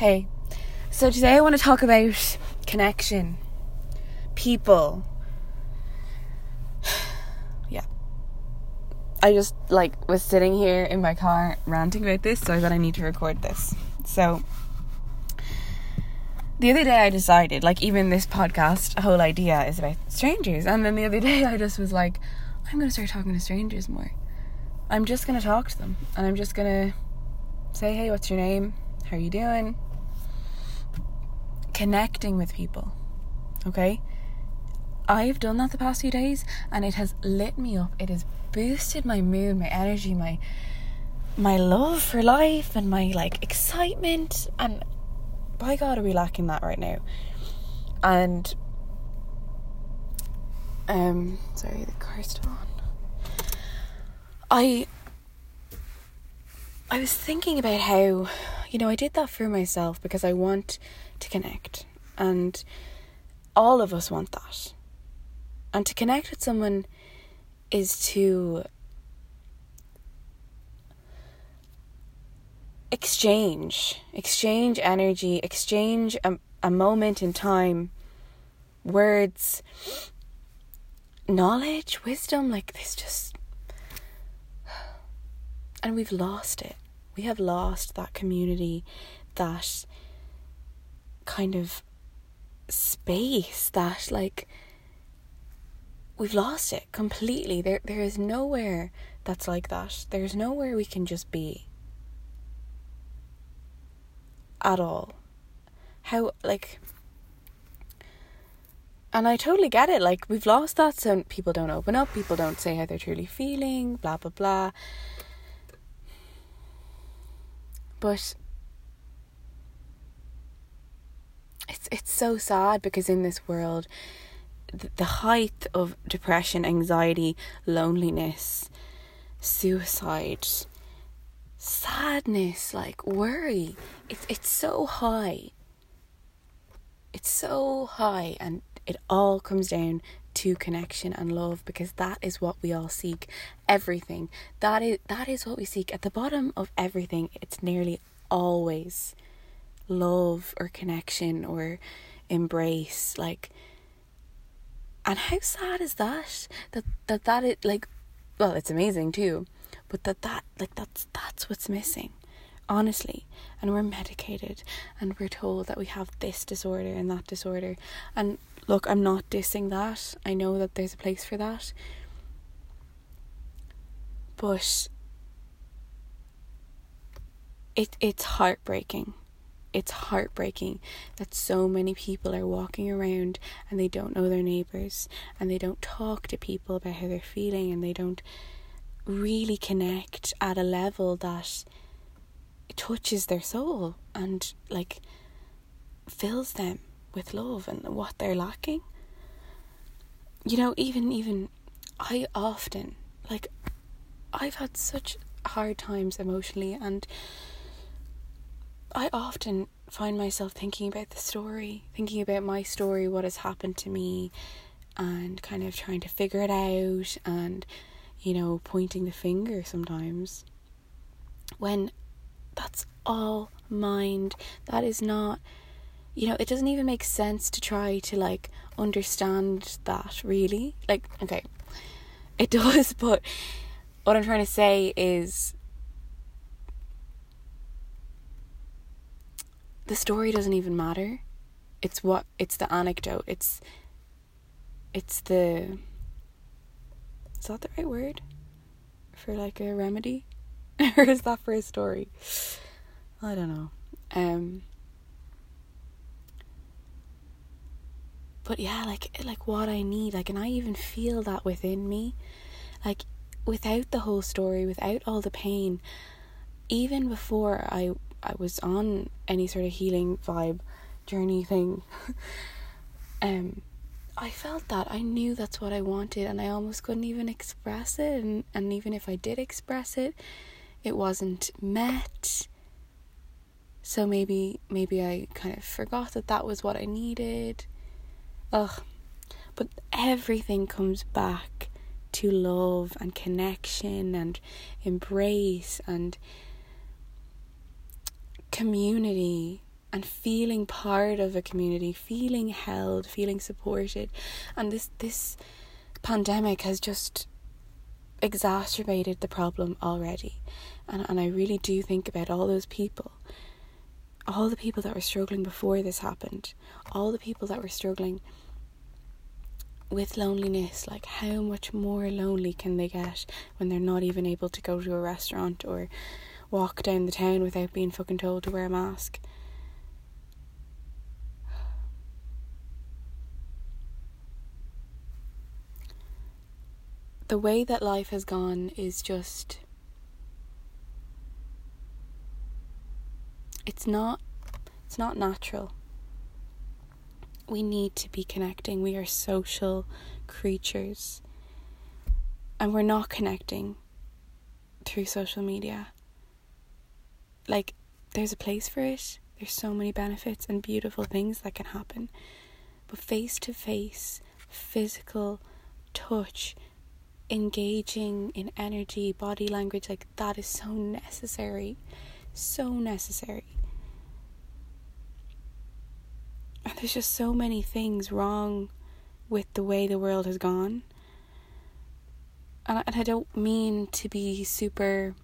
Hey, so today I want to talk about connection, people. yeah. I just like was sitting here in my car ranting about this, so I thought I need to record this. So the other day I decided, like even this podcast, whole idea is about strangers, and then the other day I just was like, I'm gonna start talking to strangers more. I'm just gonna talk to them, and I'm just gonna say, hey, what's your name? How are you doing? Connecting with people. Okay? I've done that the past few days and it has lit me up. It has boosted my mood, my energy, my my love for life and my like excitement and by God are we lacking that right now. And um sorry, the car's still on. I I was thinking about how you know, I did that for myself because I want to connect. And all of us want that. And to connect with someone is to exchange, exchange energy, exchange a, a moment in time, words, knowledge, wisdom. Like, this just. And we've lost it we have lost that community, that kind of space, that like we've lost it completely. There there is nowhere that's like that. There's nowhere we can just be. At all. How like and I totally get it. Like we've lost that, so people don't open up, people don't say how they're truly feeling, blah blah blah. But it's it's so sad because in this world the the height of depression, anxiety, loneliness, suicide, sadness, like worry, it's it's so high. It's so high and it all comes down to connection and love because that is what we all seek everything. That is that is what we seek. At the bottom of everything it's nearly always love or connection or embrace like and how sad is that? That that that it like well it's amazing too but that that like that's that's what's missing honestly. And we're medicated and we're told that we have this disorder and that disorder. And look i'm not dissing that. I know that there's a place for that. But it it's heartbreaking. It's heartbreaking that so many people are walking around and they don't know their neighbors and they don't talk to people about how they're feeling and they don't really connect at a level that touches their soul and like fills them with love and what they're lacking you know even even i often like i've had such hard times emotionally and i often find myself thinking about the story thinking about my story what has happened to me and kind of trying to figure it out and you know pointing the finger sometimes when that's all mind. That is not, you know, it doesn't even make sense to try to like understand that really. Like, okay, it does, but what I'm trying to say is the story doesn't even matter. It's what it's the anecdote. It's it's the is that the right word for like a remedy? or is that for a story? I don't know. Um But yeah, like like what I need, like and I even feel that within me. Like without the whole story, without all the pain, even before I I was on any sort of healing vibe journey thing, um I felt that. I knew that's what I wanted and I almost couldn't even express it and, and even if I did express it, it wasn't met. So maybe maybe I kind of forgot that that was what I needed. Ugh. But everything comes back to love and connection and embrace and community and feeling part of a community, feeling held, feeling supported. And this this pandemic has just exacerbated the problem already. And and I really do think about all those people. All the people that were struggling before this happened. All the people that were struggling with loneliness, like how much more lonely can they get when they're not even able to go to a restaurant or walk down the town without being fucking told to wear a mask? the way that life has gone is just it's not it's not natural. We need to be connecting. We are social creatures. And we're not connecting through social media. Like there's a place for it. There's so many benefits and beautiful things that can happen. But face to face physical touch engaging in energy, body language, like that is so necessary. So necessary. And there's just so many things wrong with the way the world has gone. And, and I don't mean to be super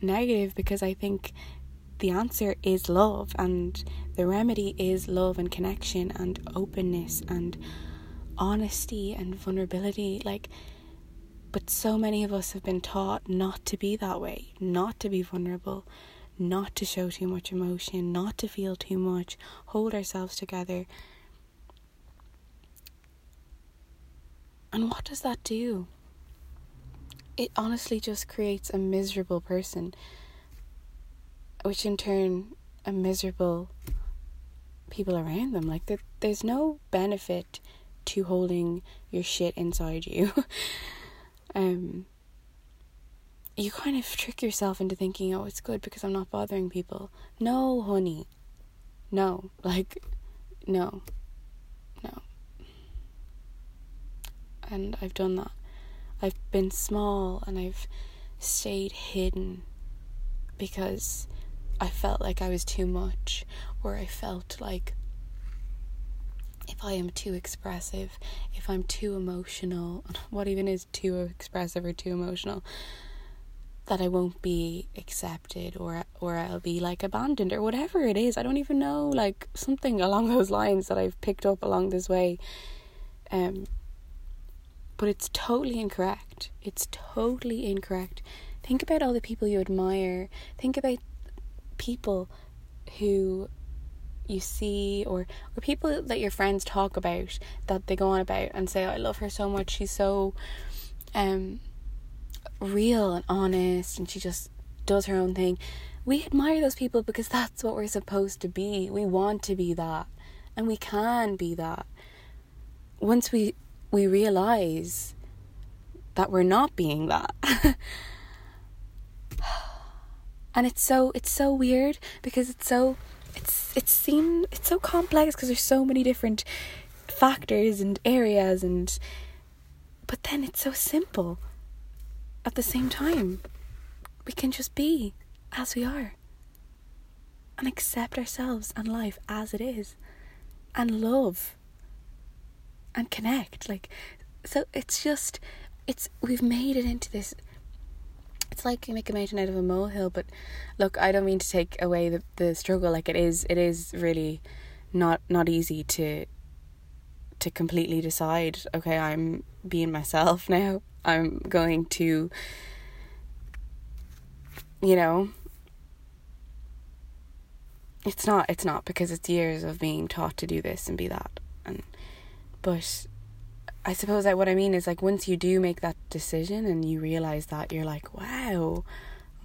negative because I think the answer is love and the remedy is love and connection and openness and honesty and vulnerability. Like, but so many of us have been taught not to be that way, not to be vulnerable, not to show too much emotion, not to feel too much, hold ourselves together. And what does that do? It honestly just creates a miserable person, which in turn, a miserable people around them. Like, there, there's no benefit to holding your shit inside you. um, you kind of trick yourself into thinking, oh, it's good because I'm not bothering people. No, honey. No. Like, no. No. And I've done that. I've been small and I've stayed hidden because I felt like I was too much, or I felt like if I am too expressive, if I'm too emotional, what even is too expressive or too emotional, that I won't be accepted or or I'll be like abandoned or whatever it is. I don't even know, like something along those lines that I've picked up along this way. Um but it's totally incorrect. It's totally incorrect. Think about all the people you admire. Think about people who you see or or people that your friends talk about that they go on about and say oh, I love her so much she's so um real and honest and she just does her own thing. We admire those people because that's what we're supposed to be. We want to be that and we can be that. Once we we realize that we're not being that. And it's so it's so weird because it's so it's it's seen it's so complex because there's so many different factors and areas and but then it's so simple at the same time. We can just be as we are and accept ourselves and life as it is and love and connect like so it's just it's we've made it into this it's like you make a mountain out of a molehill but look i don't mean to take away the, the struggle like it is it is really not not easy to to completely decide okay i'm being myself now i'm going to you know it's not it's not because it's years of being taught to do this and be that and but I suppose that what I mean is like once you do make that decision and you realize that you're like, wow, oh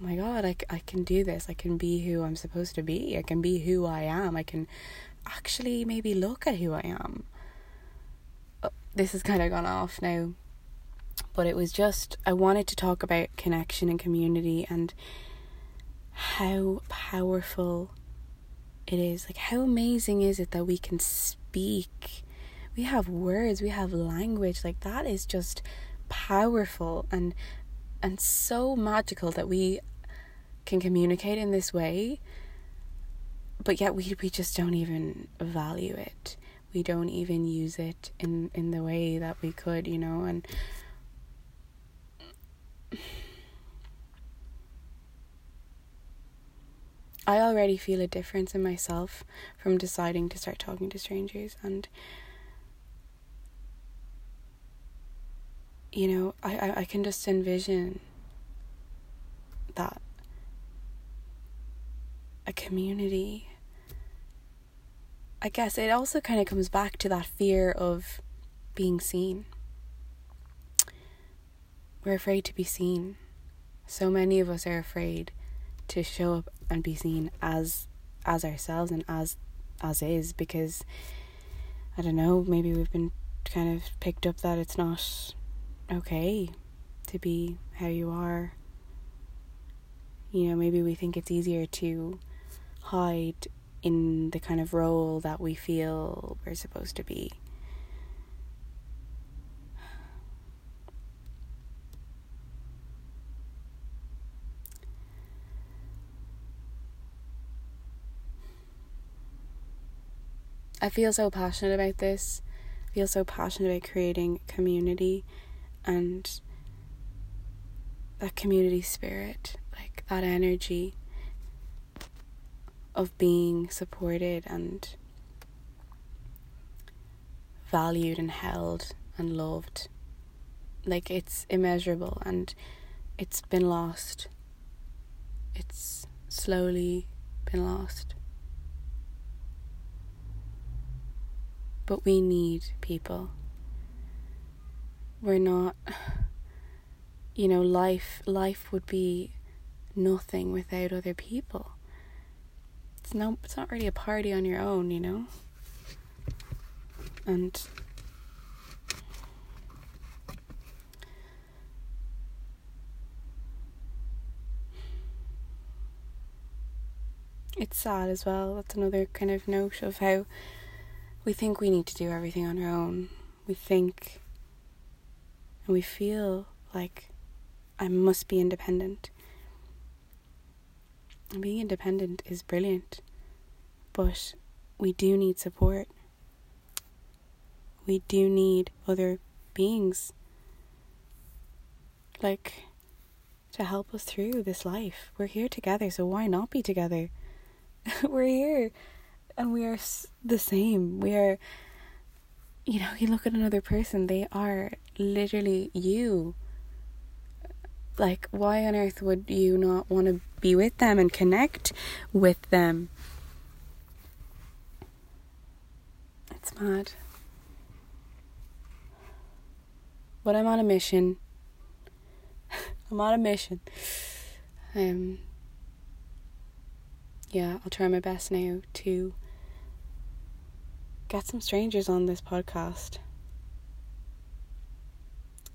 my god, I, I can do this. I can be who I'm supposed to be. I can be who I am. I can actually maybe look at who I am. Uh, this has kind of gone off now, but it was just I wanted to talk about connection and community and how powerful it is. Like, how amazing is it that we can speak we have words, we have language. Like that is just powerful and and so magical that we can communicate in this way. but yet we we just don't even value it. We don't even use it in in the way that we could, you know, and I already feel a difference in myself from deciding to start talking to strangers and you know, I, I, I can just envision that a community. I guess it also kind of comes back to that fear of being seen. We're afraid to be seen. So many of us are afraid to show up and be seen as as ourselves and as as is because I don't know, maybe we've been kind of picked up that it's not okay to be how you are. You know, maybe we think it's easier to hide in the kind of role that we feel we're supposed to be. I feel so passionate about this. I feel so passionate about creating community and that community spirit, like that energy of being supported and valued and held and loved. Like it's immeasurable and it's been lost. It's slowly been lost. But we need people. We're not you know, life life would be nothing without other people. It's no it's not really a party on your own, you know? And it's sad as well. That's another kind of note of how we think we need to do everything on our own. We think and we feel like I must be independent. Being independent is brilliant, but we do need support. We do need other beings like to help us through this life. We're here together, so why not be together? We're here and we are the same. We are, you know, you look at another person, they are literally you. Like, why on earth would you not want to be with them and connect with them? It's mad. But I'm on a mission. I'm on a mission. Um, yeah, I'll try my best now to get some strangers on this podcast.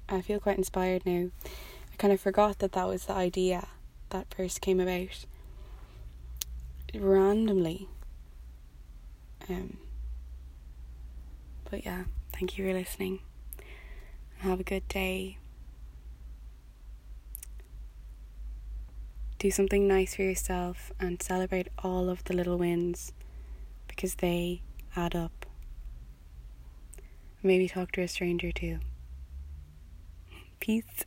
I feel quite inspired now. I kind of forgot that that was the idea that first came about randomly. Um, but yeah, thank you for listening. Have a good day. Do something nice for yourself and celebrate all of the little wins because they add up. Maybe talk to a stranger too. Peace.